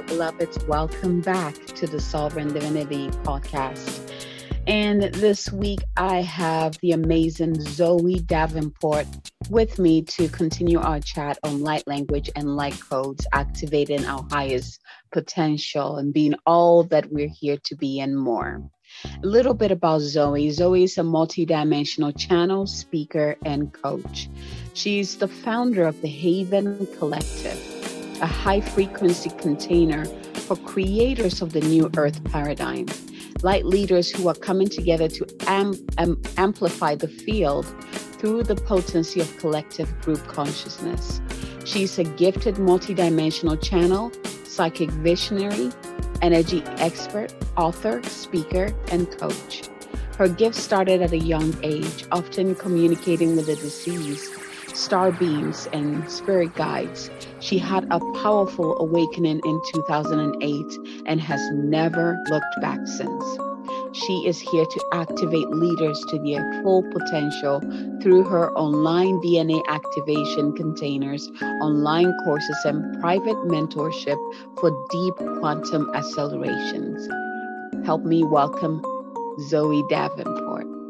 Beloveds. Welcome back to the Sovereign Divinity podcast. And this week, I have the amazing Zoe Davenport with me to continue our chat on light language and light codes, activating our highest potential and being all that we're here to be and more. A little bit about Zoe. Zoe is a multidimensional channel, speaker, and coach. She's the founder of the Haven Collective, a high frequency container for creators of the new earth paradigm, light leaders who are coming together to am- am- amplify the field through the potency of collective group consciousness. She's a gifted multidimensional channel, psychic visionary, energy expert, author, speaker, and coach. Her gift started at a young age, often communicating with the deceased, star beings, and spirit guides. She had a powerful awakening in 2008 and has never looked back since. She is here to activate leaders to their full potential through her online DNA activation containers, online courses, and private mentorship for deep quantum accelerations. Help me welcome Zoe Davenport.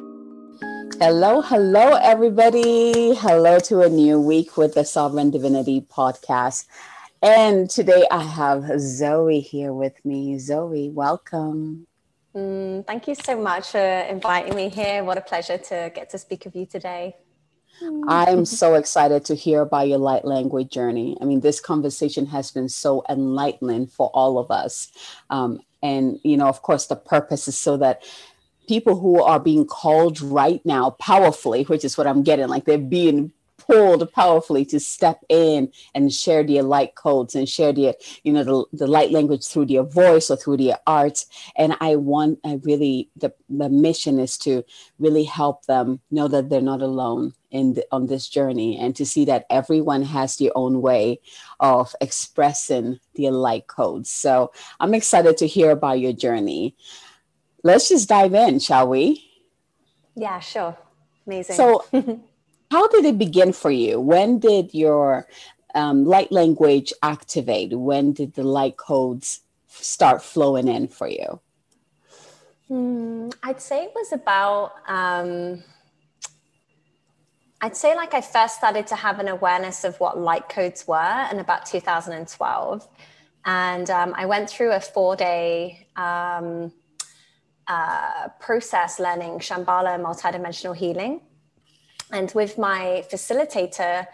Hello, hello, everybody. Hello to a new week with the Sovereign Divinity podcast. And today I have Zoe here with me. Zoe, welcome. Mm, thank you so much for inviting me here. What a pleasure to get to speak with you today. I'm so excited to hear about your light language journey. I mean, this conversation has been so enlightening for all of us. Um, and, you know, of course, the purpose is so that people who are being called right now powerfully, which is what I'm getting, like they're being pulled powerfully to step in and share their light codes and share their, you know, the, the light language through their voice or through their arts. And I want, I really, the, the mission is to really help them know that they're not alone in the, on this journey and to see that everyone has their own way of expressing their light codes. So I'm excited to hear about your journey. Let's just dive in, shall we? Yeah, sure. Amazing. So How did it begin for you? When did your um, light language activate? When did the light codes start flowing in for you? Hmm, I'd say it was about, um, I'd say like I first started to have an awareness of what light codes were in about 2012. And um, I went through a four day um, uh, process learning Shambhala multidimensional healing. And with my facilitator,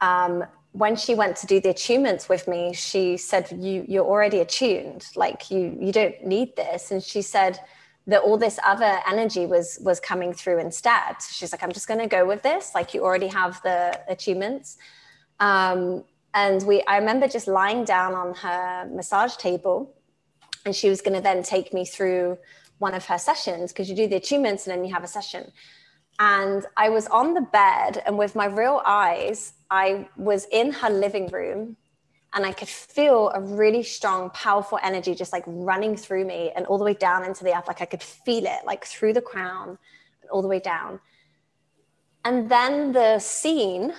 um, when she went to do the attunements with me, she said, "You you're already attuned. Like you you don't need this." And she said that all this other energy was was coming through instead. She's like, "I'm just going to go with this. Like you already have the attunements." Um, and we, I remember just lying down on her massage table, and she was going to then take me through one of her sessions because you do the attunements and then you have a session. And I was on the bed, and with my real eyes, I was in her living room, and I could feel a really strong, powerful energy just like running through me and all the way down into the earth. Like I could feel it, like through the crown and all the way down. And then the scene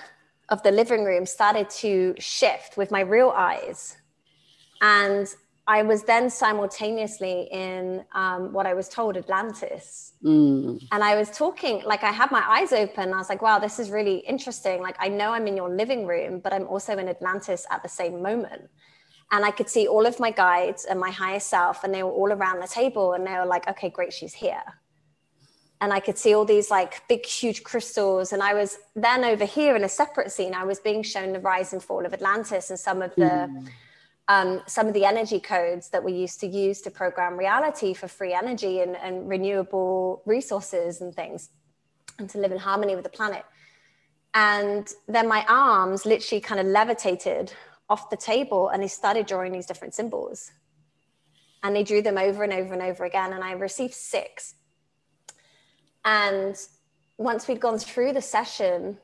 of the living room started to shift with my real eyes. And I was then simultaneously in um, what I was told Atlantis. Mm. And I was talking, like, I had my eyes open. I was like, wow, this is really interesting. Like, I know I'm in your living room, but I'm also in Atlantis at the same moment. And I could see all of my guides and my higher self, and they were all around the table. And they were like, okay, great, she's here. And I could see all these like big, huge crystals. And I was then over here in a separate scene, I was being shown the rise and fall of Atlantis and some of the. Mm um, some of the energy codes that we used to use to program reality for free energy and, and renewable resources and things, and to live in harmony with the planet. And then my arms literally kind of levitated off the table and they started drawing these different symbols. And they drew them over and over and over again. And I received six. And once we'd gone through the session,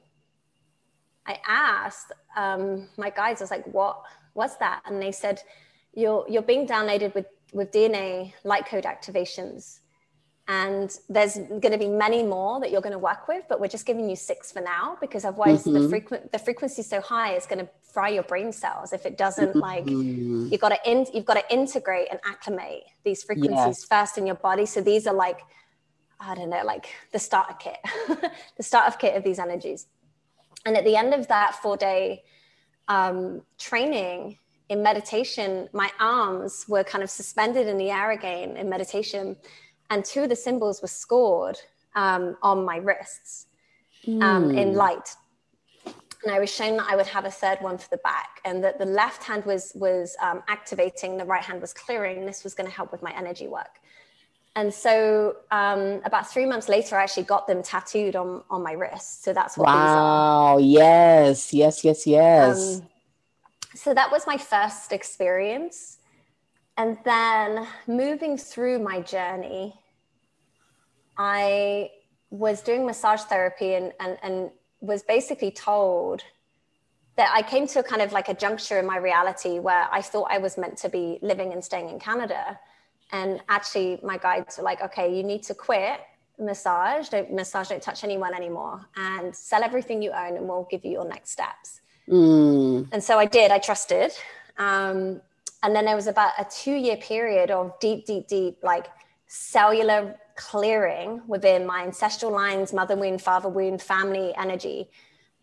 I asked um, my guides, I was like, what? What's that? And they said, you're, you're being downloaded with, with DNA light code activations. and there's going to be many more that you're going to work with but we're just giving you six for now because otherwise mm-hmm. the frequent the frequency is so high is going to fry your brain cells if it doesn't like mm-hmm. you've got to in, you've got to integrate and acclimate these frequencies yes. first in your body so these are like i don't know like the starter kit the starter kit of these energies and at the end of that four day um, training in meditation my arms were kind of suspended in the air again in meditation and two of the symbols were scored um, on my wrists um, mm. in hmm. light. And I was shown that I would have a third one for the back, and that the left hand was was um, activating, the right hand was clearing. This was going to help with my energy work. And so, um, about three months later, I actually got them tattooed on on my wrist. So that's what. Wow! Yes, yes, yes, yes. Um, so that was my first experience and then moving through my journey, I was doing massage therapy and, and, and was basically told that I came to a kind of like a juncture in my reality where I thought I was meant to be living and staying in Canada. And actually, my guides were like, okay, you need to quit massage, don't massage, don't touch anyone anymore, and sell everything you own, and we'll give you your next steps. Mm. And so I did, I trusted. Um, and then there was about a two year period of deep, deep, deep, like cellular clearing within my ancestral lines, mother wound, father wound, family energy.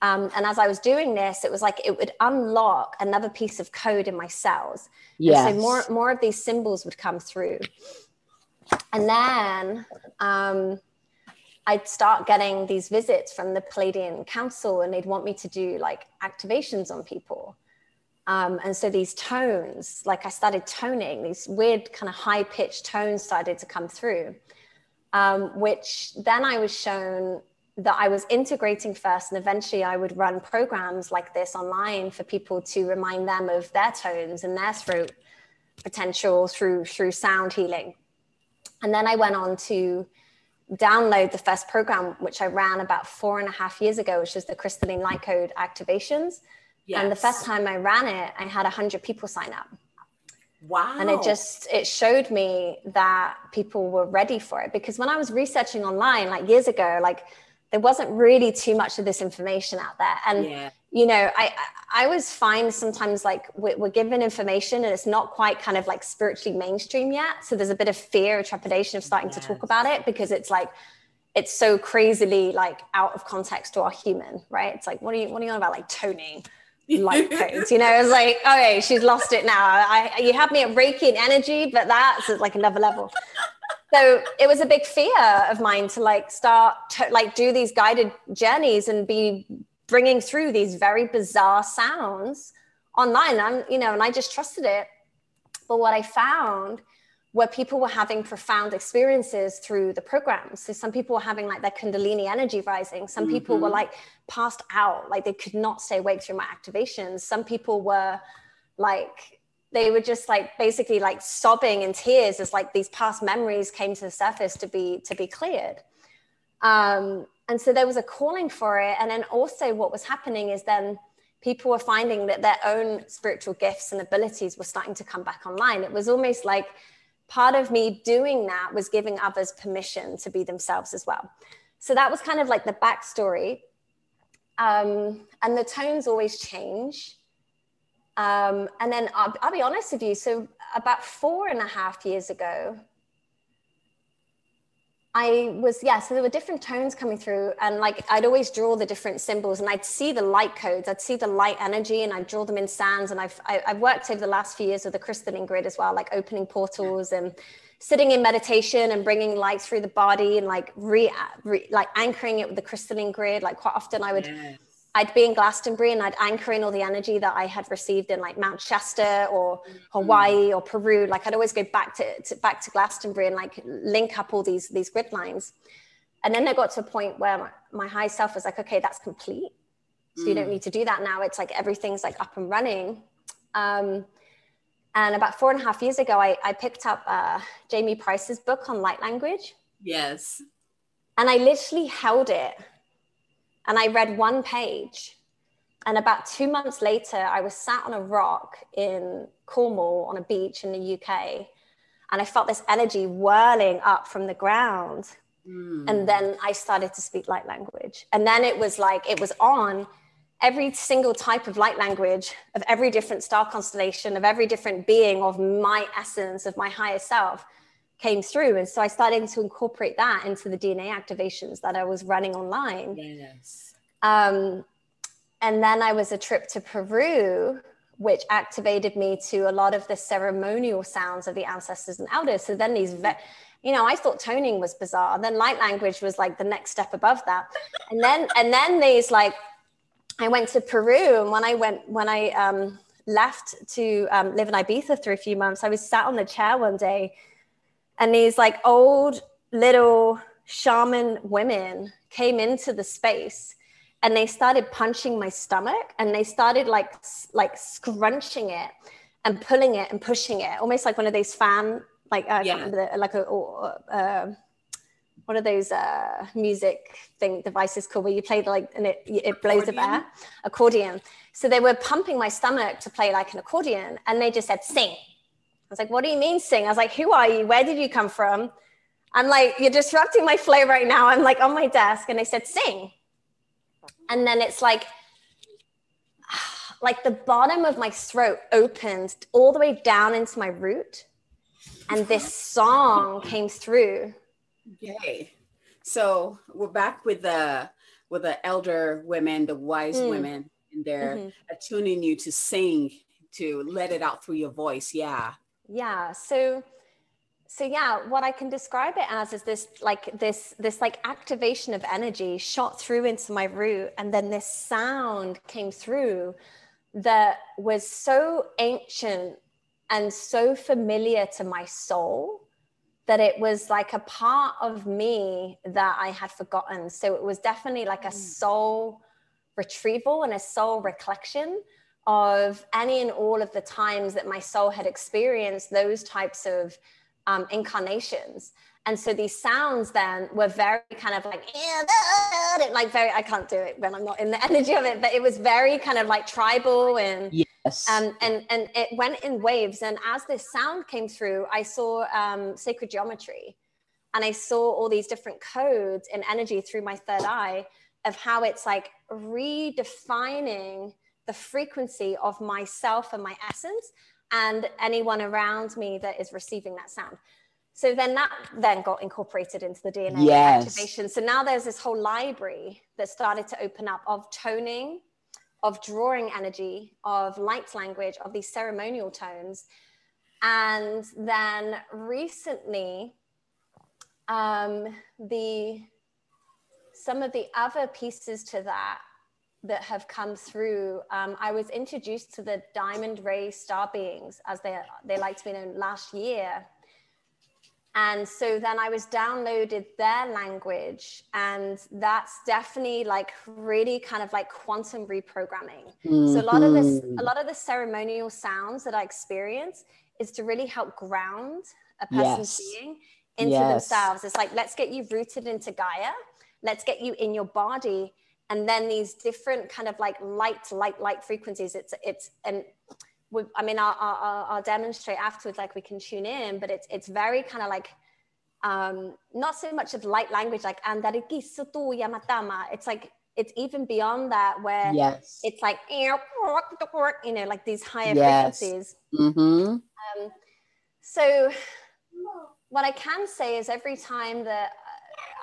Um, and as I was doing this, it was like it would unlock another piece of code in my cells. Yes. And so more, more of these symbols would come through. And then um, I'd start getting these visits from the Pleiadian Council, and they'd want me to do like activations on people. Um, and so these tones, like I started toning, these weird kind of high pitched tones started to come through, um, which then I was shown that I was integrating first, and eventually I would run programs like this online for people to remind them of their tones and their throat potential through through sound healing. And then I went on to download the first program, which I ran about four and a half years ago, which is the Crystalline Light Code activations. Yes. And the first time I ran it, I had 100 people sign up. Wow. And it just it showed me that people were ready for it because when I was researching online like years ago like there wasn't really too much of this information out there and yeah. you know I I always find sometimes like we're, we're, given information and it's not quite kind of like spiritually mainstream yet so there's a bit of fear or trepidation of starting yes. to talk about it because it's like it's so crazily like out of context to our human right it's like what are you what are you on about like toning light codes. You know, it's like, okay, she's lost it now. I you have me at Reiki and energy, but that's like another level. So it was a big fear of mine to like start to like do these guided journeys and be bringing through these very bizarre sounds online. I'm, you know, and I just trusted it. But what I found where people were having profound experiences through the programs. So some people were having like their Kundalini energy rising. Some mm-hmm. people were mm-hmm. like passed out, like they could not stay awake through my activations. Some people were like, they were just like basically like sobbing in tears as like these past memories came to the surface to be to be cleared. Um, and so there was a calling for it. And then also what was happening is then people were finding that their own spiritual gifts and abilities were starting to come back online. It was almost like part of me doing that was giving others permission to be themselves as well. So that was kind of like the backstory. Um, and the tones always change. Um, and then I'll, I'll be honest with you. So about four and a half years ago, I was, yeah, so there were different tones coming through. And like I'd always draw the different symbols and I'd see the light codes, I'd see the light energy and I'd draw them in sands. And I've, I, have i have worked over the last few years with the crystalline grid as well, like opening portals and sitting in meditation and bringing light through the body and like re, re like anchoring it with the crystalline grid. Like quite often I would. I'd be in Glastonbury and I'd anchor in all the energy that I had received in like Mount Shasta or Hawaii or Peru. Like I'd always go back to, to, back to Glastonbury and like link up all these these grid lines. And then I got to a point where my, my high self was like, okay, that's complete. So mm. you don't mm. need to do that now. It's like everything's like up and running. Um, and about four and a half years ago, I, I picked up uh, Jamye Price's book on light language. Yes. And I literally held it and I read one page. And about two months later, I was sat on a rock in Cornwall on a beach in the UK. and I felt this energy whirling up from the ground. Mm. And then I started to speak light language. And then it was like, it was on every single type of light language of every different star constellation, of every different being of my essence, of my higher self came through. And so I started to incorporate that into the DNA activations that I was running online. Yes. Um, and then I was a trip to Peru, which activated me to a lot of the ceremonial sounds of the ancestors and elders. So then these, ve- you know, I thought toning was bizarre. Then light language was like the next step above that. And then, and then these like, I went to Peru, and when I went, when I um, left to um, live in Ibiza for a few months, I was sat on the chair one day and these like old little shaman women came into the space and they started punching my stomach and they started like like scrunching it and pulling it and pushing it almost like one of those fan like uh, yeah. the, like a uh, one of those uh, music thing devices called where you play like and it it blows accordion. up air accordion so they were pumping my stomach to play like an accordion and they just said sing I was like, what do you mean sing? I was like, who are you? Where did you come from? I'm like, you're disrupting my flow right now. I'm like on my desk. And they said, sing. And then it's like, like the bottom of my throat opened all the way down into my root. And this song came through. Yay. So we're back with the with the elder women, the wise mm. women, and they're mm-hmm. attuning you to sing, to let it out through your voice. Yeah yeah so so yeah what i can describe it as is this like this this like activation of energy shot through into my root and then this sound came through that was so ancient and so familiar to my soul that it was like a part of me that i had forgotten so it was definitely like a mm. soul retrieval and a soul recollection of any and all of the times that my soul had experienced those types of um, incarnations. And so these sounds then were very kind of like, like very, I can't do it when I'm not in the energy of it, but it was very kind of like tribal and, yes. Um, and, and it went in waves. And as this sound came through, I saw um, sacred geometry and I saw all these different codes and energy through my third eye of how it's like redefining the frequency of myself and my essence and anyone around me that is receiving that sound. So then that then got incorporated into the DNA yes. activation. So now there's this whole library that started to open up of toning, of drawing energy, of light language, of these ceremonial tones. And then recently, um, the some of the other pieces to that that have come through. Um, I was introduced to the diamond ray star beings, as they they like to be known, last year. And so then I was downloaded their language, and that's definitely like really kind of like quantum reprogramming. Mm-hmm. So a lot of this, a lot of the ceremonial sounds that I experience is to really help ground a person's yes. being into yes. themselves. It's like let's get you rooted into Gaia. Let's get you in your body and then these different kind of like light light light frequencies it's it's and we, i mean I'll, I'll, I'll, demonstrate afterwards like we can tune in but it's it's very kind of like um not so much of light language like it's like it's even beyond that where yes it's like you know like these higher yes. frequencies mm-hmm. um, so what i can say is every time that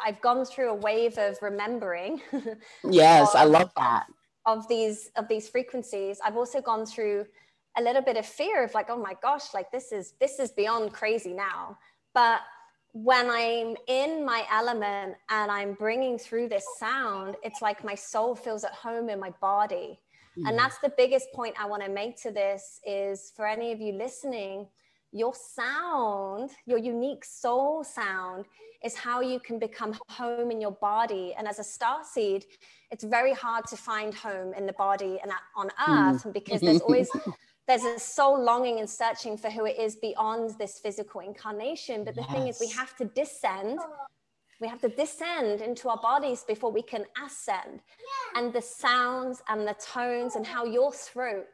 I've gone through a wave of remembering. yes, of, I love that. Of these of these frequencies. I've also gone through a little bit of fear of like, oh my gosh, like this is this is beyond crazy now. But when I'm in my element and I'm bringing through this sound, it's like my soul feels at home in my body. Mm. And that's the biggest point I want to make to this is for any of you listening, your sound, your unique soul sound is how you can become home in your body. And as a star seed, it's very hard to find home in the body and on earth mm. because there's always there's a soul longing and searching for who it is beyond this physical incarnation. But the yes. thing is we have to descend. We have to descend into our bodies before we can ascend. And the sounds and the tones and how your throat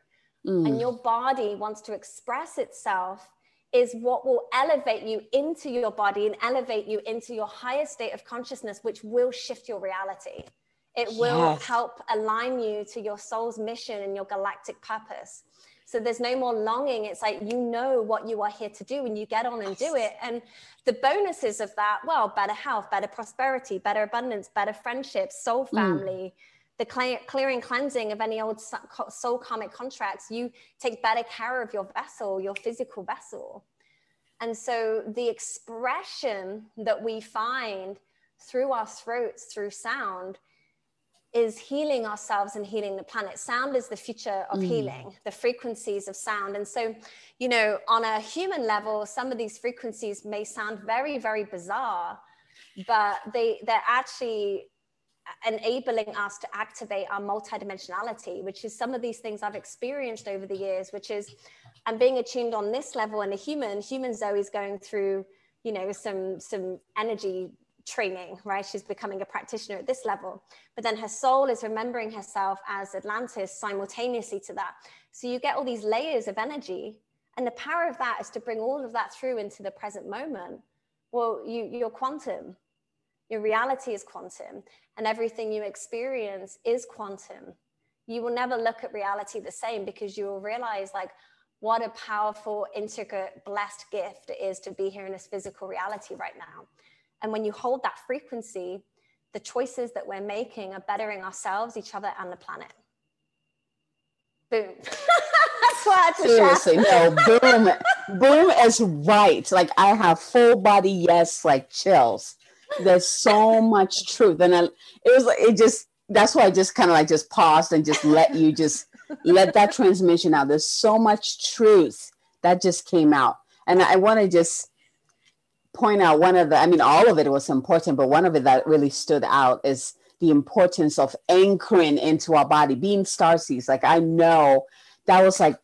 mm. and your body wants to express itself is what will elevate you into your body and elevate you into your higher state of consciousness, which will shift your reality. It will yes. help align you to your soul's mission and your galactic purpose. So there's no more longing. It's like you know what you are here to do and you get on and do it. And the bonuses of that, well, better health, better prosperity, better abundance, better friendships, soul mm. family. Mm the clearing cleansing of any old soul karmic contracts you take better care of your vessel your physical vessel. And so the expression that we find through our throats through sound is healing ourselves and healing the planet. Sound is the future of mm. healing the frequencies of sound. And so you know on a human level some of these frequencies may sound very very bizarre but they they're actually enabling us to activate our multidimensionality, which is some of these things I've experienced over the years, which is I'm being attuned on this level and a human, human Zoe is going through, you know, some some energy training, right? She's becoming a practitioner at this level. But then her soul is remembering herself as Atlantis simultaneously to that. So you get all these layers of energy. And the power of that is to bring all of that through into the present moment. Well, you, you're quantum, your reality is quantum, and everything you experience is quantum. You will never look at reality the same because you will realize, like, what a powerful, intricate, blessed gift it is to be here in this physical reality right now. And when you hold that frequency, the choices that we're making are bettering ourselves, each other, and the planet. Boom. That's what Seriously, no, boom, boom is right. Like I have full body yes, like chills there's so much truth and I, it was like it just that's why i just kind of like just paused and just let you just let that transmission out. There's so much truth that just came out. And i want to just point out one of the i mean all of it was important but one of it that really stood out is the importance of anchoring into our body being star seeds. Like i know that was like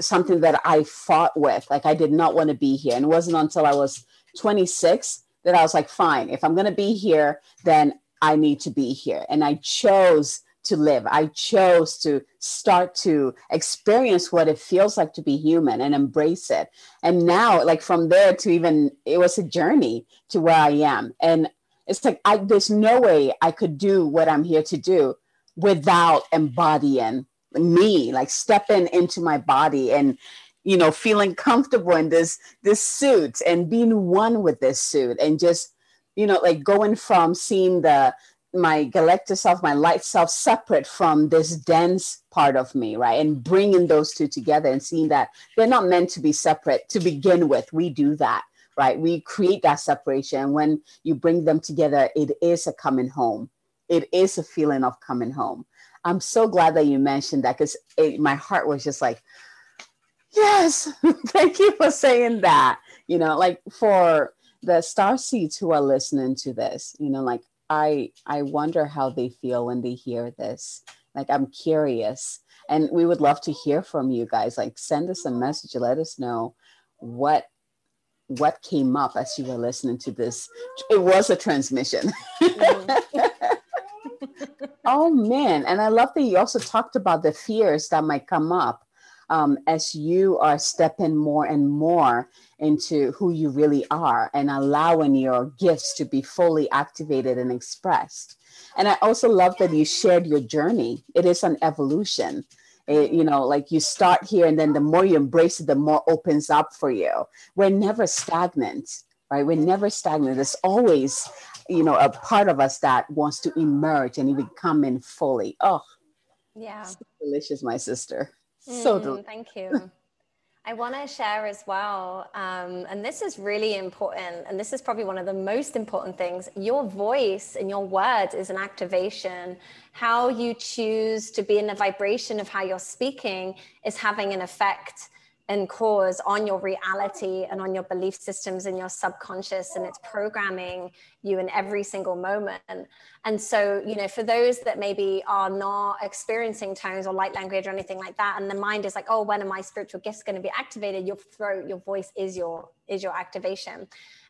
something that i fought with. Like i did not want to be here. And it wasn't until i was 26 that I was like, fine, if I'm going to be here, then I need to be here. And I chose to live. I chose to start to experience what it feels like to be human and embrace it. And now, like from there to even, it was a journey to where I am. And it's like, I, there's no way I could do what I'm here to do without embodying me, like stepping into my body and you know feeling comfortable in this this suit and being one with this suit and just you know like going from seeing the my galactic self my light self separate from this dense part of me right? And bringing those two together and seeing that they're not meant to be separate to begin with. We do that right? We create that separation. When you bring them together it is a coming home. It is a feeling of coming home. I'm so glad that you mentioned that because my heart was just like Yes, thank you for saying that. You know, like for the star seeds who are listening to this, you know, like I I wonder how they feel when they hear this. Like I'm curious, and we would love to hear from you guys. Like send us a message, let us know what what came up as you were listening to this. It was a transmission. Mm-hmm. oh man, and I love that you also talked about the fears that might come up um, as you are stepping more and more into who you really are and allowing your gifts to be fully activated and expressed. And I also love that you shared your journey. It is an evolution. It, you know, like you start here, and then the more you embrace it, the more opens up for you. We're never stagnant, right? We're never stagnant. There's always, you know, a part of us that wants to emerge and even come in fully. Oh, yeah, so delicious, my sister so mm, thank you. I want to share as well, um, and this is really important, and this is probably one of the most important things. Your voice and your words is an activation. How you choose to be in the vibration of how you're speaking is having an effect and cause on your reality and on your belief systems and your subconscious and it's programming you in every single moment. And so you know for those that maybe are not experiencing tones or light language or anything like that and the mind is like oh when are my spiritual gifts going to be activated? Your throat your voice is your is your activation.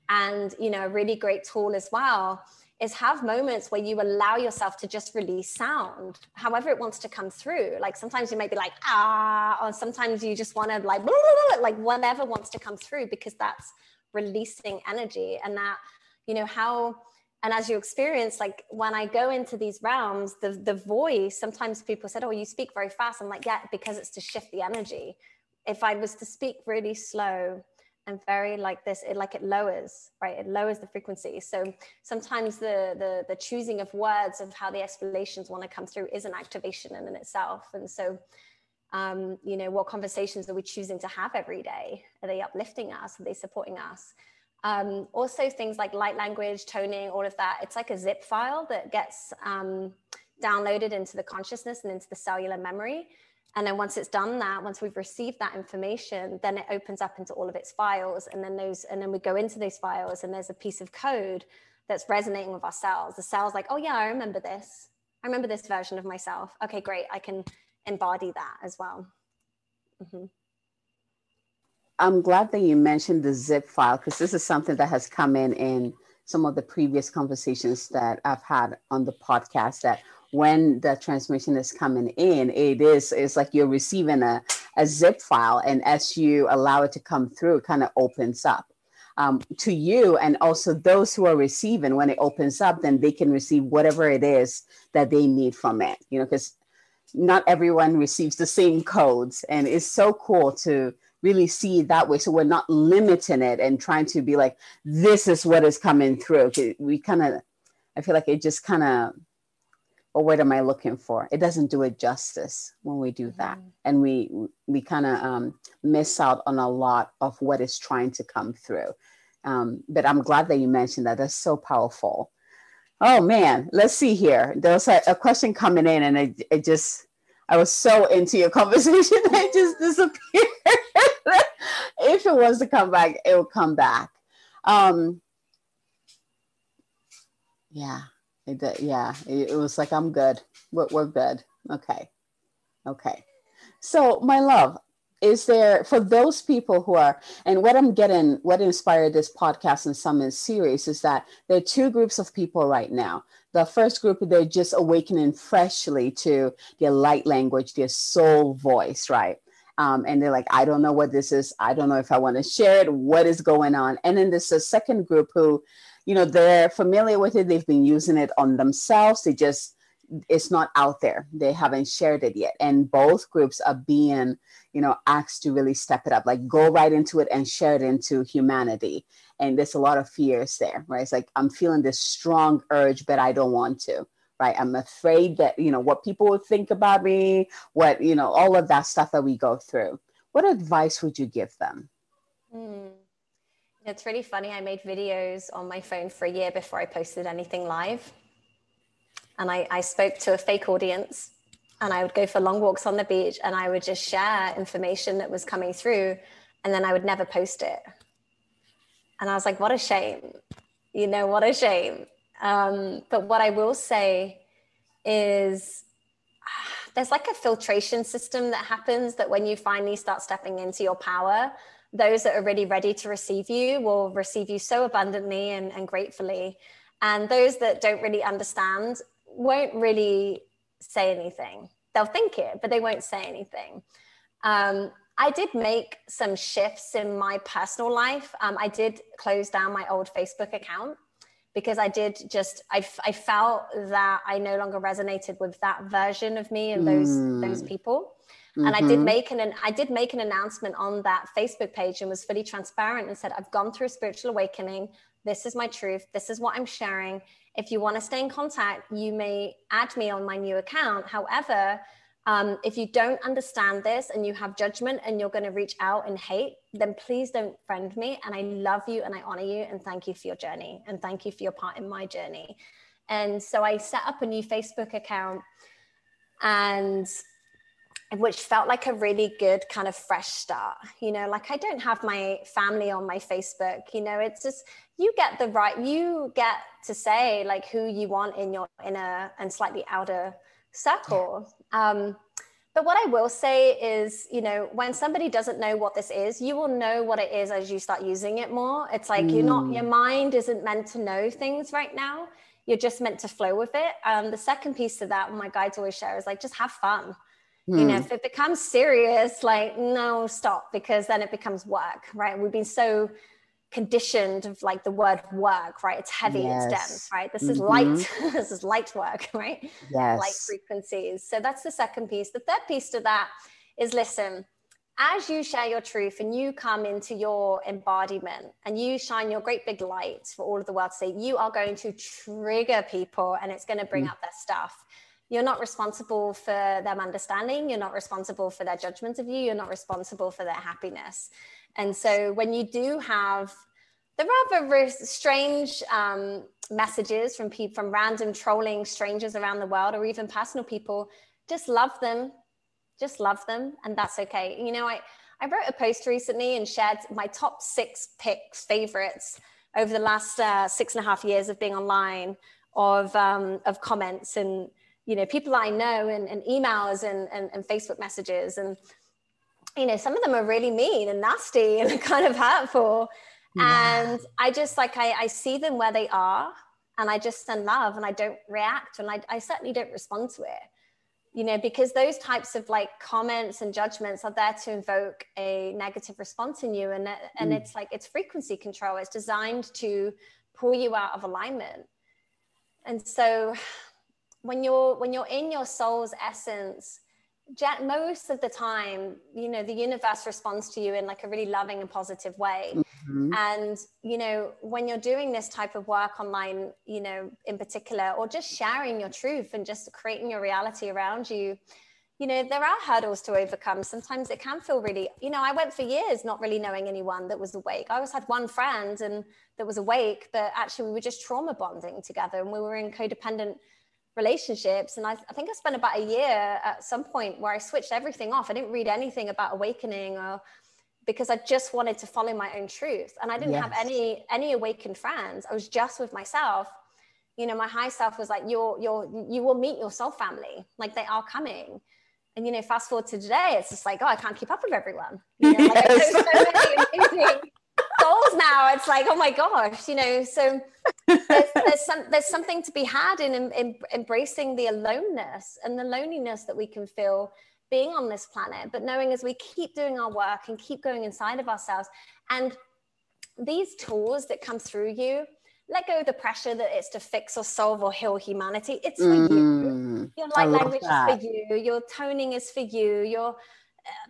And you know a really great tool as well is have moments where you allow yourself to just release sound, however it wants to come through. Like sometimes you might be like, ah, or sometimes you just want to like, blah, blah, blah, like whatever wants to come through because that's releasing energy. And that, you know, how, and as you experience, like when I go into these realms, the, the voice, sometimes people said, oh, you speak very fast. I'm like, yeah, because it's to shift the energy. If I was to speak really slow, and very like this it like it lowers right? It lowers the frequency. So sometimes the the the choosing of words of how the explanations want to come through is an activation in, in itself. And so um, you know what conversations are we choosing to have every day? Are they uplifting us? Are they supporting us? Um, also things like light language toning all of that it's like a zip file that gets um, downloaded into the consciousness and into the cellular memory and then once it's done that once we've received that information then it opens up into all of its files. And then those and then we go into those files and there's a piece of code that's resonating with our cells. The cells like oh yeah i remember this. I remember this version of myself. Okay great. I can embody that as well. Mm-hmm. i'm glad that you mentioned the zip file because this is something that has come in in some of the previous conversations that i've had on the podcast that when the transmission is coming in, it is it's like you're receiving a, a zip file, and as you allow it to come through, it kind of opens up. Um, to you and also those who are receiving when it opens up then they can receive whatever it is that they need from it you know because not everyone receives the same codes and it's so cool to really see that way so we're not limiting it and trying to be like this is what is coming through we kind of i feel like it just kind of or what am I looking for? It doesn't do it justice when we do that, mm-hmm. and we we kind of um, miss out on a lot of what is trying to come through. Um, but I'm glad that you mentioned that. That's so powerful. Oh man, let's see here. There was a, a question coming in, and it, it just I was so into your conversation, it just disappeared. if it was to come back, it will come back. Um, yeah. It, yeah, it, it was like, I'm good. We're, we're good. Okay. Okay. So, my love, is there for those people who are and what i'm getting what inspired this podcast and summit series is that there are two groups of people right now the first group they're just awakening freshly to their light language their soul voice right um, and they're like i don't know what this is i don't know if i want to share it what is going on and then there's a second group who you know they're familiar with it. They've been using it on themselves. They just it's not out there. They haven't shared it yet. And both groups are being you know asked to really step it up like go right into it and share it into humanity. And there's a lot of fears there right? It's like i'm feeling this strong urge but i don't want to right? I'm afraid that you know what people would think about me what you know all of that stuff that we go through. What advice would you give them? Mm. It's really funny. I made videos on my phone for a year before I posted anything live. And I, I spoke to a fake audience and I would go for long walks on the beach and I would just share information that was coming through and then I would never post it. And I was like, what a shame. You know, what a shame. Um, but what I will say is there's like a filtration system that happens that when you finally start stepping into your power, those that are really ready to receive you will receive you so abundantly and, and gratefully. And those that don't really understand won't really say anything. They'll think it, but they won't say anything. Um, I did make some shifts in my personal life. Um, I did close down my old Facebook account because I did just I, I felt that I no longer resonated with that version of me and those mm. those people. Mm-hmm. And I did mm-hmm. make an I did make an announcement on that Facebook page and was fully transparent and said, I've gone through a spiritual awakening. This is my truth. This is what I'm sharing. If you want to stay in contact, you may add me on my new account. However, um, if you don't understand this and you have judgment and you're going to reach out and hate, then please don't friend me. And I love you and I honor you and thank you for your journey and thank you for your part in my journey. And so I set up a new Facebook account and which felt like a really good kind of fresh start. You know, like I don't have my family on my Facebook. You know, it's just you get the right, you get to say like who you want in your inner and slightly outer circle. Um, but what I will say is, you know, when somebody doesn't know what this is, you will know what it is as you start using it more. It's like mm. you're not, your mm. mind isn't meant to know things right now. you're just meant to flow with it. Um, the second piece of that, my guides always share, is like just have fun. You know, hmm. if it becomes serious, like no, stop, because then it becomes work, right? We've been so conditioned of like the word work, right? It's heavy, yes. it's dense, right? This mm-hmm. is light. this is light work, right? Yes. Light frequencies. So that's the second piece. The third piece to that is listen, as you share your truth and you come into your embodiment and you shine your great big light for all of the world to see, you are going to trigger people and it's going to bring mm. up their stuff. You're not responsible for them understanding. You're not responsible for their judgment of you. You're not responsible for their happiness. And so when you do have the rather strange um, messages from people, from random trolling strangers around the world, or even personal people, just love them, just love them and that's okay you know i i wrote a post recently and shared my top six picks favorites over the last uh, six and a half years of being online of um, of comments and you know people i know and, and emails and, and, and facebook messages. And you know some of them are really mean and nasty and kind of hurtful. Yeah. and i just like I, I see them where they are and i just send love and i don't react and I, I certainly don't respond to it. You know because those types of like comments and judgments are there to invoke a negative response in you. And and mm. it's like it's frequency control. It's designed to pull you out of alignment. And so when you're when you're in your soul's essence most of the time you know the universe responds to you in like a really loving and positive way. Mm-hmm. and you know when you're doing this type of work online you know in particular or just sharing your truth and just creating your reality around you you know there are hurdles to overcome. Sometimes it can feel really you know i went for years not really knowing anyone that was awake. I always had one friend and that was awake but actually we were just trauma bonding together and we were in codependent relationships. And I, I, think I spent about a year at some point where I switched everything off. I didn't read anything about awakening or because I just wanted to follow my own truth. And I didn't yes. have any any awakened friends. I was just with myself. You know, my high self was like, you're you're you will meet your soul family. Like they are coming. And you know, fast forward to today, it's just like, oh, I can't keep up with everyone. You know, like yes. So many amazing souls now. It's like, oh my gosh, you know. So there's, there's, some, there's something to be had in, in, in embracing the aloneness and the loneliness that we can feel being on this planet, but knowing as we keep doing our work and keep going inside of ourselves, and these tools that come through you, let go of the pressure that it's to fix or solve or heal humanity. It's for mm, you. Your light language that. is for you. Your toning is for you. Your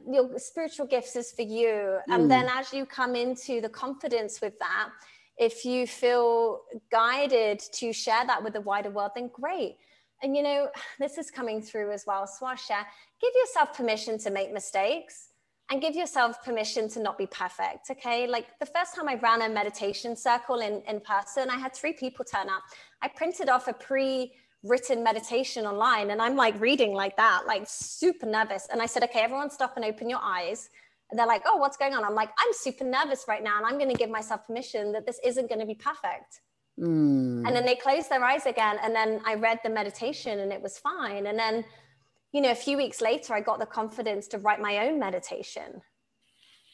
your spiritual gifts is for you. And mm. then as you come into the confidence with that, if you feel guided to share that with the wider world, then great. And you know, this is coming through as well. So I'll share, give yourself permission to make mistakes and give yourself permission to not be perfect. Okay. Like the first time I ran a meditation circle in, in person, I had three people turn up. I printed off a pre written meditation online and I'm like reading like that, like super nervous. And I said, okay, everyone stop and open your eyes. And they're like, oh, what's going on? I'm like, I'm super nervous right now. And I'm going to give myself permission that this isn't going to be perfect. Mm. And then they closed their eyes again. And then I read the meditation and it was fine. And then, you know, a few weeks later, I got the confidence to write my own meditation.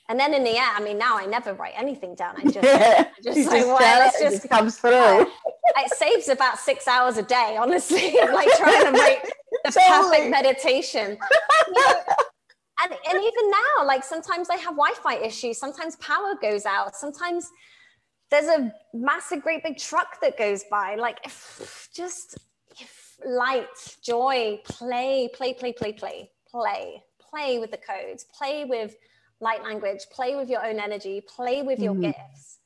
And then in the end, I mean, now I never write anything down. I just, I just like, just well, just, just comes through. it saves about six hours a day, honestly, like trying to make the totally. perfect meditation. You know, and, and even now, like sometimes I have Wi-Fi issues, sometimes power goes out, sometimes there's a massive, great big truck that goes by. Like just light, joy, play, play, play, play, play, play, play with the codes, play with light language, play with your own energy, play with your mm. gifts.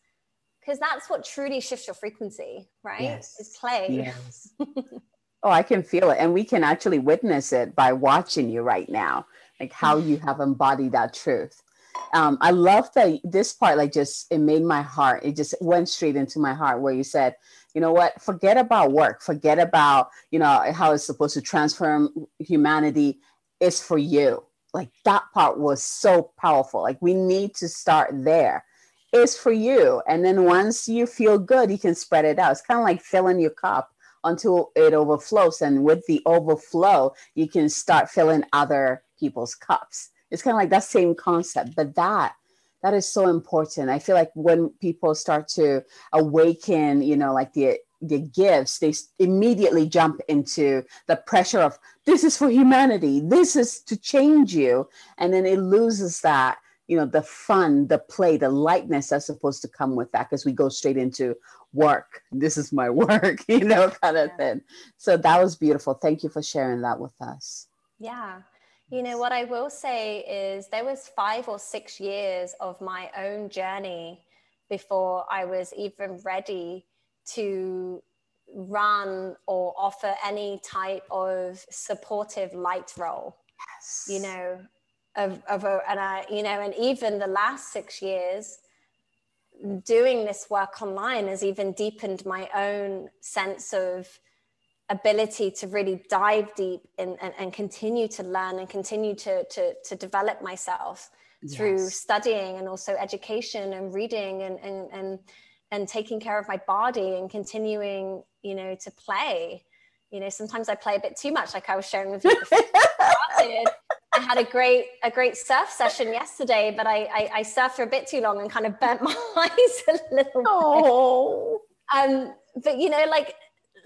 Because that's what truly shifts your frequency, right? Yes. Is play. Yes. oh, I can feel it. And we can actually witness it by watching you right now, like how you have embodied that truth. Um, I love that this part, like just it made my heart, it just went straight into my heart where you said, you know what, forget about work, forget about, you know, how it's supposed to transform humanity. It's for you like that part was so powerful. Like we need to start there. It's for you. And then once you feel good, you can spread it out. It's kind of like filling your cup until it overflows. And with the overflow, you can start filling other people's cups. It's kind of like that same concept, but that that is so important. I feel like when people start to awaken, you know, like the the gifts they immediately jump into the pressure of this is for humanity. This is to change you. And then it loses that you know the fun the play the lightness that's supposed to come with that because we go straight into work. This is my work you know kind of thing. So that was beautiful. Thank you for sharing that with us. Yeah. You know what i will say is there was five or six years of my own journey before i was even ready to run or offer any type of supportive light role yes. you know of, of a, and I, you know, and even the last six years, doing this work online has even deepened my own sense of ability to really dive deep in, and, and continue to learn and continue to, to, to develop myself yes. through studying and also education and reading and, and, and, and taking care of my body and continuing, you know, to play. You know, sometimes I play a bit too much, like I was sharing with you. I had a great a great surf session yesterday, but I, I, I surfed for a bit too long and kind of burnt my eyes a little oh. bit. Um, but you know, like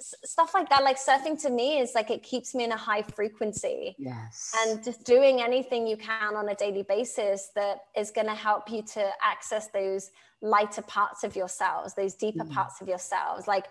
stuff like that, like surfing to me is like it keeps me in a high frequency. Yes. And just doing anything you can on a daily basis that is going to help you to access those lighter parts of yourselves, those deeper mm. parts of yourselves. Like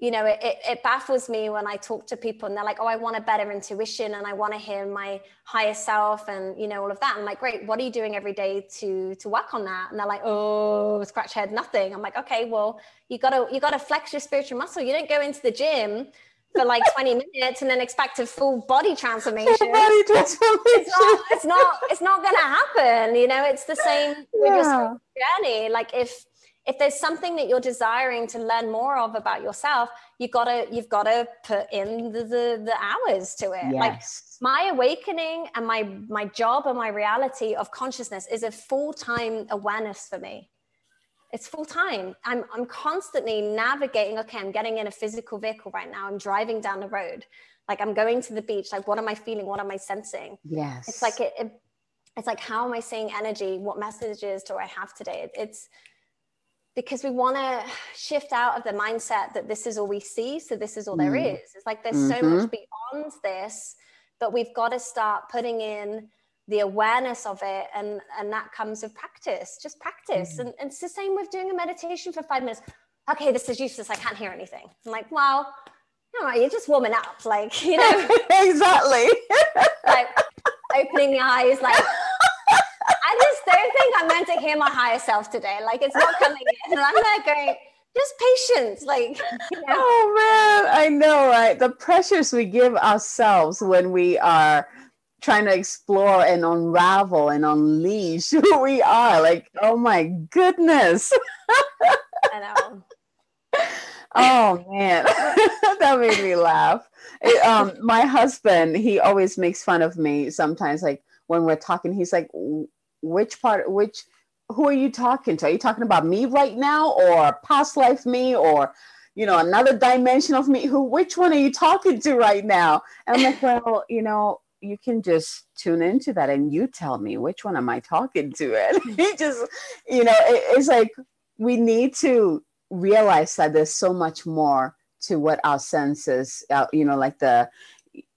you know, it, it, baffles me when I talk to people and they're like, oh, I want a better intuition and I want to hear my higher self and, you know, all of that. I'm like, great, what are you doing every day to, to work on that? And they're like, oh, scratch head, nothing. I'm like, okay, well, you gotta, you gotta flex your spiritual muscle. You don't go into the gym for like 20 minutes and then expect a full body transformation. Body transformation. It's not, it's not, it's not gonna happen. You know, it's the same yeah. with your journey. Like if, if there's something that you're desiring to learn more of about yourself you gotta you've got to put in the, the, the hours to it yes. like my awakening and my my job and my reality of consciousness is a full-time awareness for me it's full time. I'm i'm constantly navigating okay i'm getting in a physical vehicle right now. I'm driving down the road. Like i'm going to the beach. Like what am i feeling? What am i sensing? Yes. it's like it, it it's like how am i seeing energy? What messages do i have today? It, it's because we want to shift out of the mindset that this is all we see so this is all there mm. is. It's like there's mm-hmm. so much beyond this but we've got to start putting in the awareness of it and and that comes with practice just practice mm. and, and, it's the same with doing a meditation for five minutes okay this is useless i can't hear anything i'm like well you know, you're just warming up like you know exactly like opening the eyes like I just don't think I'm meant to hear my higher self today. Like it's not coming in. And I'm there going, just patience. Like, you know. oh man, I know, right? The pressures we give ourselves when we are trying to explore and unravel and unleash who we are. Like, oh my goodness. I know. oh man, that made me laugh. It, um, my husband, he always makes fun of me sometimes. Like when we're talking, he's like, which part which who are you talking to are you talking about me right now or past life me or you know another dimension of me who which one are you talking to right now and i'm like well you know you can just tune into that and you tell me which one am i talking to he just you know it, it's like we need to realize that there's so much more to what our senses uh, you know like the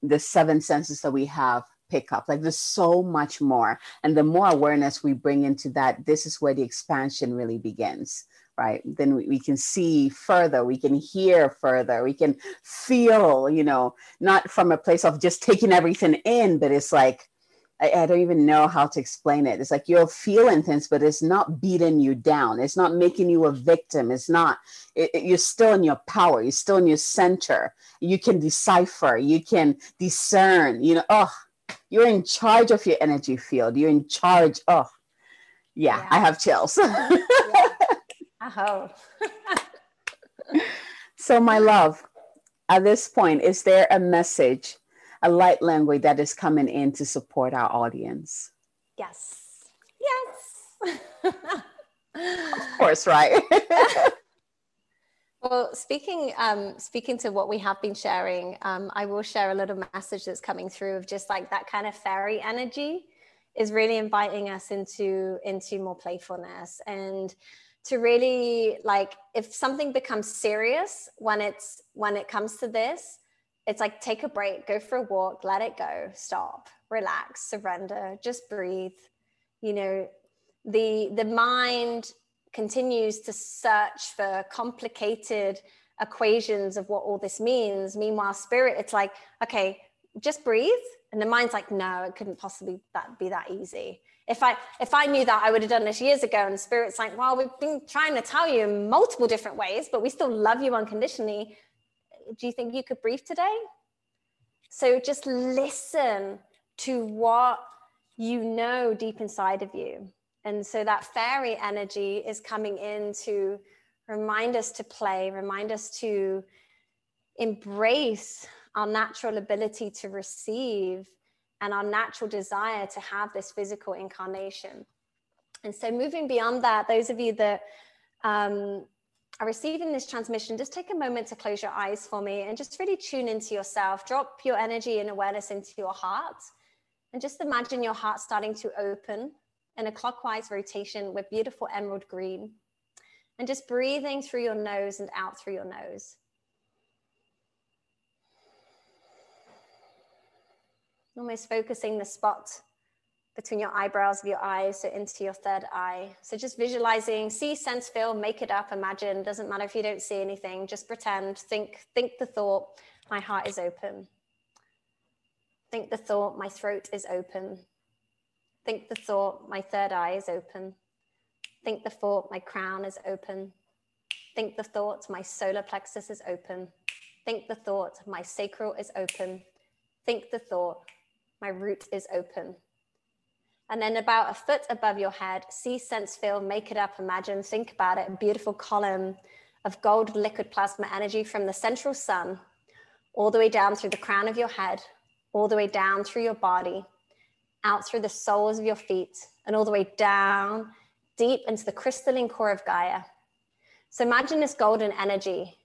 the seven senses that we have pick up. Like there's so much more. And the more awareness we bring into that, this is where the expansion really begins, right? Then we, we can see further, we can hear further, we can feel, you know, not from a place of just taking everything in, but it's like, I, I don't even know how to explain it. It's like you're feeling things, but it's not beating you down. It's not making you a victim. It's not, it, it, you're still in your power. You're still in your center. You can decipher, you can discern, you know, oh, you're in charge of your energy field. You're in charge. Oh, yeah, yeah. I have chills. yeah. Oh. so, my love, at this point, is there a message, a light language that is coming in to support our audience? Yes. Yes. of course, right? Well, speaking um, speaking to what we have been sharing, um, I will share a little message that's coming through of just like that kind of fairy energy is really inviting us into into more playfulness and to really like if something becomes serious when it's when it comes to this it's like take a break go for a walk let it go stop relax surrender just breathe. You know the the mind continues to search for complicated equations of what all this means. Meanwhile spirit it's like okay just breathe. And the mind's like no it couldn't possibly that be that easy if i if i knew that i would have done this years ago. And spirit's like well we've been trying to tell you in multiple different ways but we still love you unconditionally. Do you think you could breathe today? So just listen to what you know deep inside of you. And so that fairy energy is coming in to remind us to play remind us to embrace our natural ability to receive and our natural desire to have this physical incarnation. And so, moving beyond that, those of you that um, are receiving this transmission, just take a moment to close your eyes for me and just really tune into yourself. Drop your energy and awareness into your heart. And just imagine your heart starting to open in a clockwise rotation with beautiful emerald green. And just breathing through your nose and out through your nose. Almost focusing the spot between your eyebrows of your eyes, so into your third eye. So just visualizing, see, sense, feel, make it up, imagine. Doesn't matter if you don't see anything, just pretend, think, think the thought, my heart is open. Think the thought, my throat is open. Think the thought, my third eye is open. Think the thought, my crown is open. Think the thought, my solar plexus is open. Think the thought, my sacral is open. Think the thought, my root is open. And then about a foot above your head, see, sense, feel, make it up, imagine, think about it, a beautiful column of gold liquid plasma energy from the central sun all the way down through the crown of your head, all the way down through your body, out through the soles of your feet, and all the way down deep into the crystalline core of Gaia. So imagine this golden energy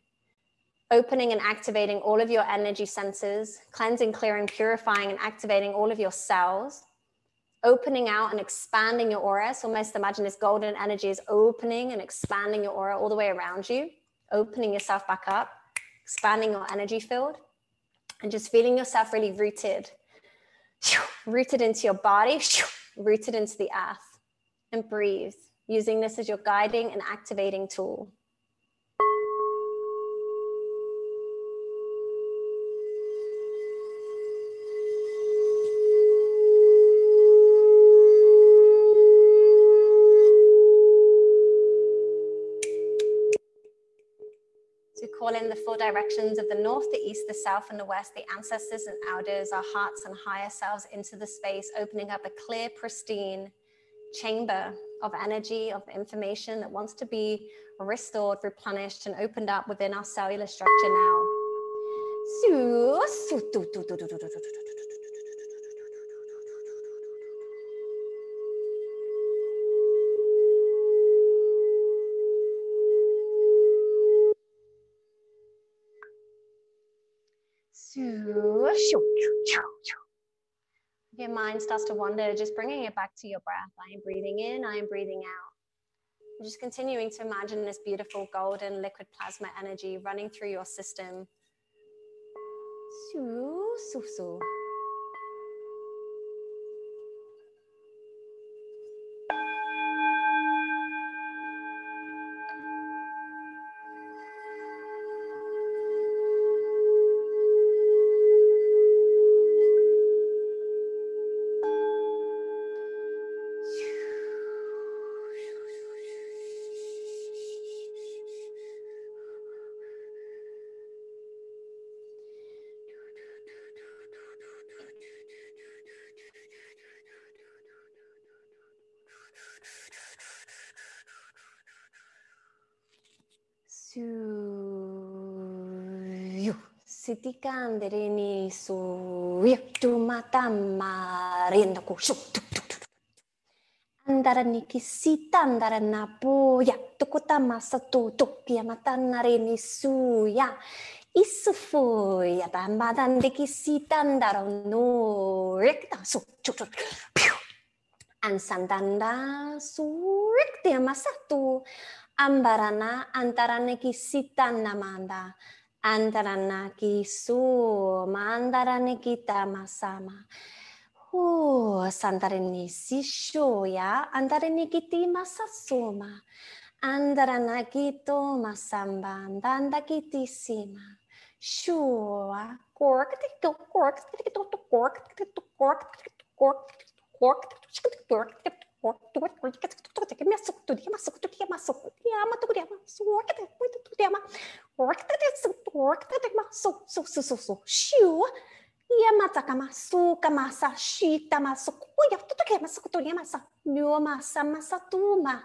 opening and activating all of your energy centers, cleansing, clearing, purifying, and activating all of your cells, opening out and expanding your aura. So almost imagine this golden energy is opening and expanding your aura all the way around you, opening yourself back up, expanding your energy field, and just feeling yourself really rooted, rooted into your body, rooted into the earth, and breathe, using this as your guiding and activating tool. In the four directions of the north, the east, the south, and the west, the ancestors and elders, our hearts and higher selves into the space, opening up a clear, pristine chamber of energy, of information that wants to be restored, replenished, and opened up within our cellular structure now. Your mind starts to wander, just bringing it back to your breath. I am breathing in, I am breathing out. just continuing to imagine this beautiful golden liquid plasma energy running through your system. Su, su, su. ketika ini suyaktu mata marin aku antara nikisita antara napu ya tukuta masa tutuk ya mata narini isu isufu ya tambahan niki sita antara nurik langsung cuk ansantanda surik dia masa tu. Ambarana antara nikisita namanda Antaranaki su, mandarane kita masama. Uh, si sisho ya, antarani kiti masasuma. Andarana kito masamba, andanda kiti sima. Shua, kork, kork, kork, kork, kork, kork, kork, kork, kork, masuk, su su su su, shiu, ia su masuk, kamasa, shita masuk, uya tutu ke masuk, tutu masa, nyo masa, masa tuma.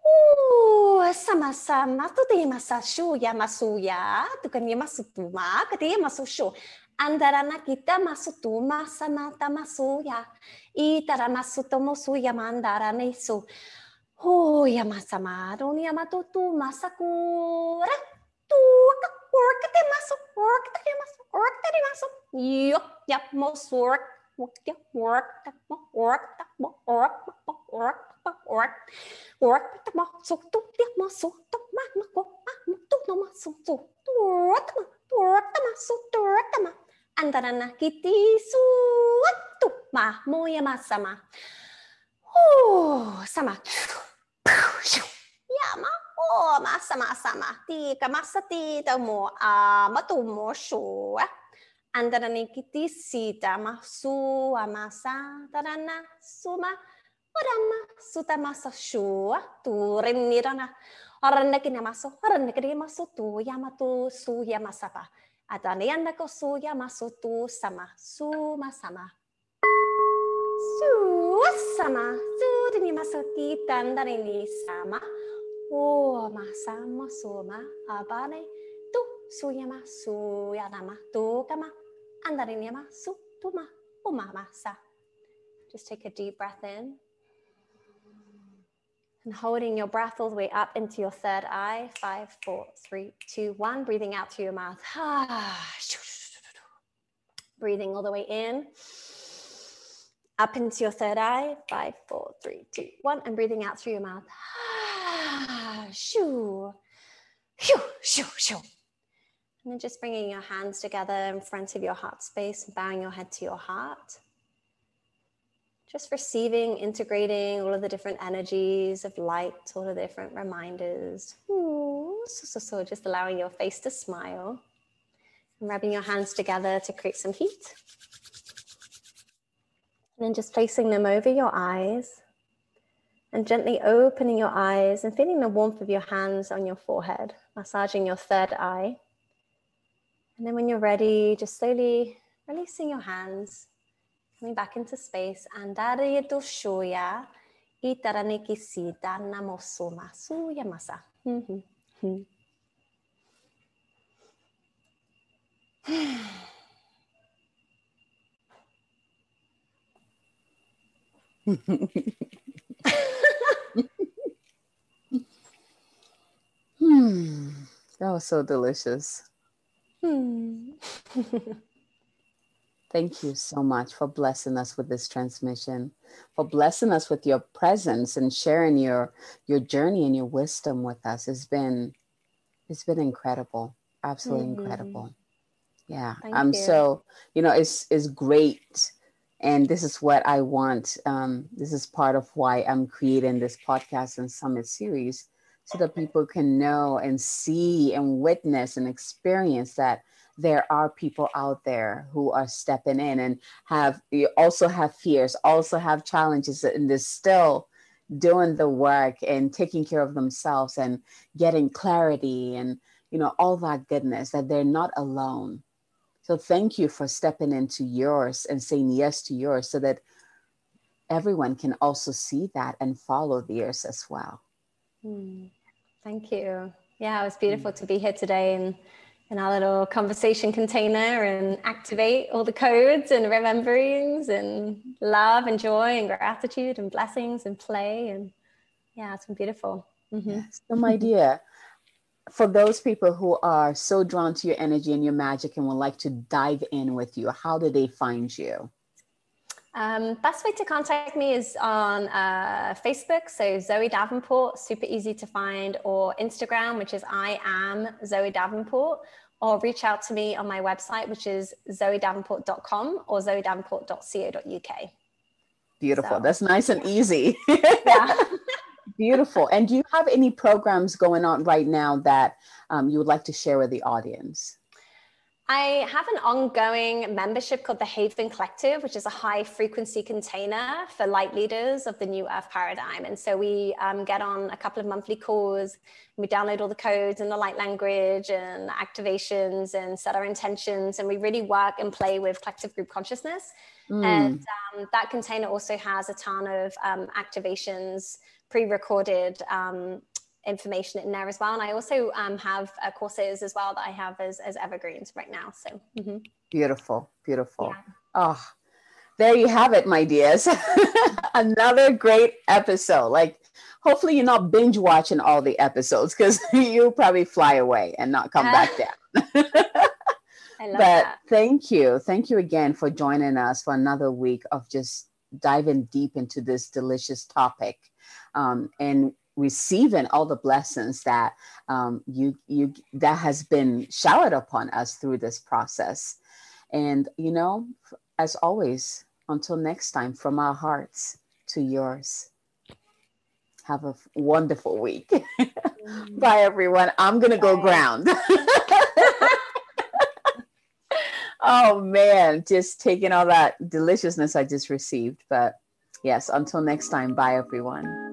Uh, sama-sama tu dia masa shu ya masu ya, tu kan dia masuk tuma, ketika masuk shu. Antara kita masuk tu sama tama masu ya, itara masuk tomo su ya mandara ne su. Oh, ya masa maru ni ya masa masakura. Kura tu work te masu work te masu work te masu yup yap mo work work yap work work work work work work work ta ma so tu ti ma so ta ma ma ko ma tu no ma so so tu ta ma tu ta ma so tu ta ma antara na kiti su tu ma mo ya ma sama. Oh sama. Ya ma Oh masa-masa mati, mattika, ti tiitä ah matu shua. Antara nikiti sita ma sua masa tarana suma su suta masa shua turin nirana. Orannekin ja masu, orannekin ja masu tu, ya matu suu ja ya Atau Atani anda suu ya masu tu sama, su, sama. su sama, su ja masu kiitan tarini sama. sama. Oh masama suma abane tu su yama su yanama tu kama. Andarini yama su tuma uma masa. Just take a deep breath in. And holding your breath all the way up into your third eye. Five, four, three, two, one. Breathing out through your mouth. Breathing all the way in. Up into your third eye. Five, four, three, two, one. And breathing out through your mouth. Shoo. Shoo, shoo, shoo. And then just bringing your hands together in front of your heart space, bowing your head to your heart just receiving, integrating all of the different energies of light, all of the different reminders. Ooh, so, so, so, just allowing your face to smile and rubbing your hands together to create some heat. And then just placing them over your eyes and gently opening your eyes and feeling the warmth of your hands on your forehead, massaging your third eye. And then when you're ready, just slowly releasing your hands coming back into space. Andare itu shoya itarane kisita namosuma suya masa. Mm-hmm. Hmm. hmm. That was so delicious. Hmm. Thank you so much for blessing us with this transmission, for blessing us with your presence and sharing your your journey and your wisdom with us. It's been it's been incredible. Absolutely mm-hmm. incredible. Yeah. Thank I'm you. so, you know, it's it's great. And this is what I want. Um, this is part of why I'm creating this podcast and summit series so that people can know and see and witness and experience that there are people out there who are stepping in and have also have fears, also have challenges, and they're still doing the work and taking care of themselves and getting clarity and you know all that goodness that they're not alone. So thank you for stepping into yours and saying yes to yours so that everyone can also see that and follow theirs as well. Mm, thank you. Yeah, it was beautiful mm. to be here today and in our little conversation container and activate all the codes and rememberings and love and joy and gratitude and blessings and play and yeah it's been beautiful mm-hmm. yes. so my dear for those people who are so drawn to your energy and your magic and would like to dive in with you how do they find you Um, best way to contact me is on uh, Facebook, so Zoe Davenport, super easy to find, or Instagram, which is I am Zoe Davenport, or reach out to me on my website, which is zoedavenport.com or zoedavenport.co.uk. Beautiful. So. That's nice and easy. Yeah. Beautiful. And do you have any programs going on right now that um, you would like to share with the audience? I have an ongoing membership called the Haven Collective, which is a high frequency container for light leaders of the new earth paradigm. And so we um, get on a couple of monthly calls, we download all the codes and the light language and activations and set our intentions. And we really work and play with collective group consciousness. Mm. And um, that container also has a ton of um, activations pre recorded um, information in there as well. And I also um, have uh, courses as well that I have as, as evergreens right now. So mm-hmm. beautiful, beautiful. Yeah. Oh, there you have it, my dears. Another great episode. Like, hopefully, you're not binge watching all the episodes because you'll probably fly away and not come back down. but that. thank you. Thank you again for joining us for another week of just diving deep into this delicious topic. Um, and receiving all the blessings that um, you you that has been showered upon us through this process. And you know as always until next time from our hearts to yours have a wonderful week. Mm. bye everyone. I'm gonna go ground. Oh man just taking all that deliciousness i just received. But yes until next time. Bye everyone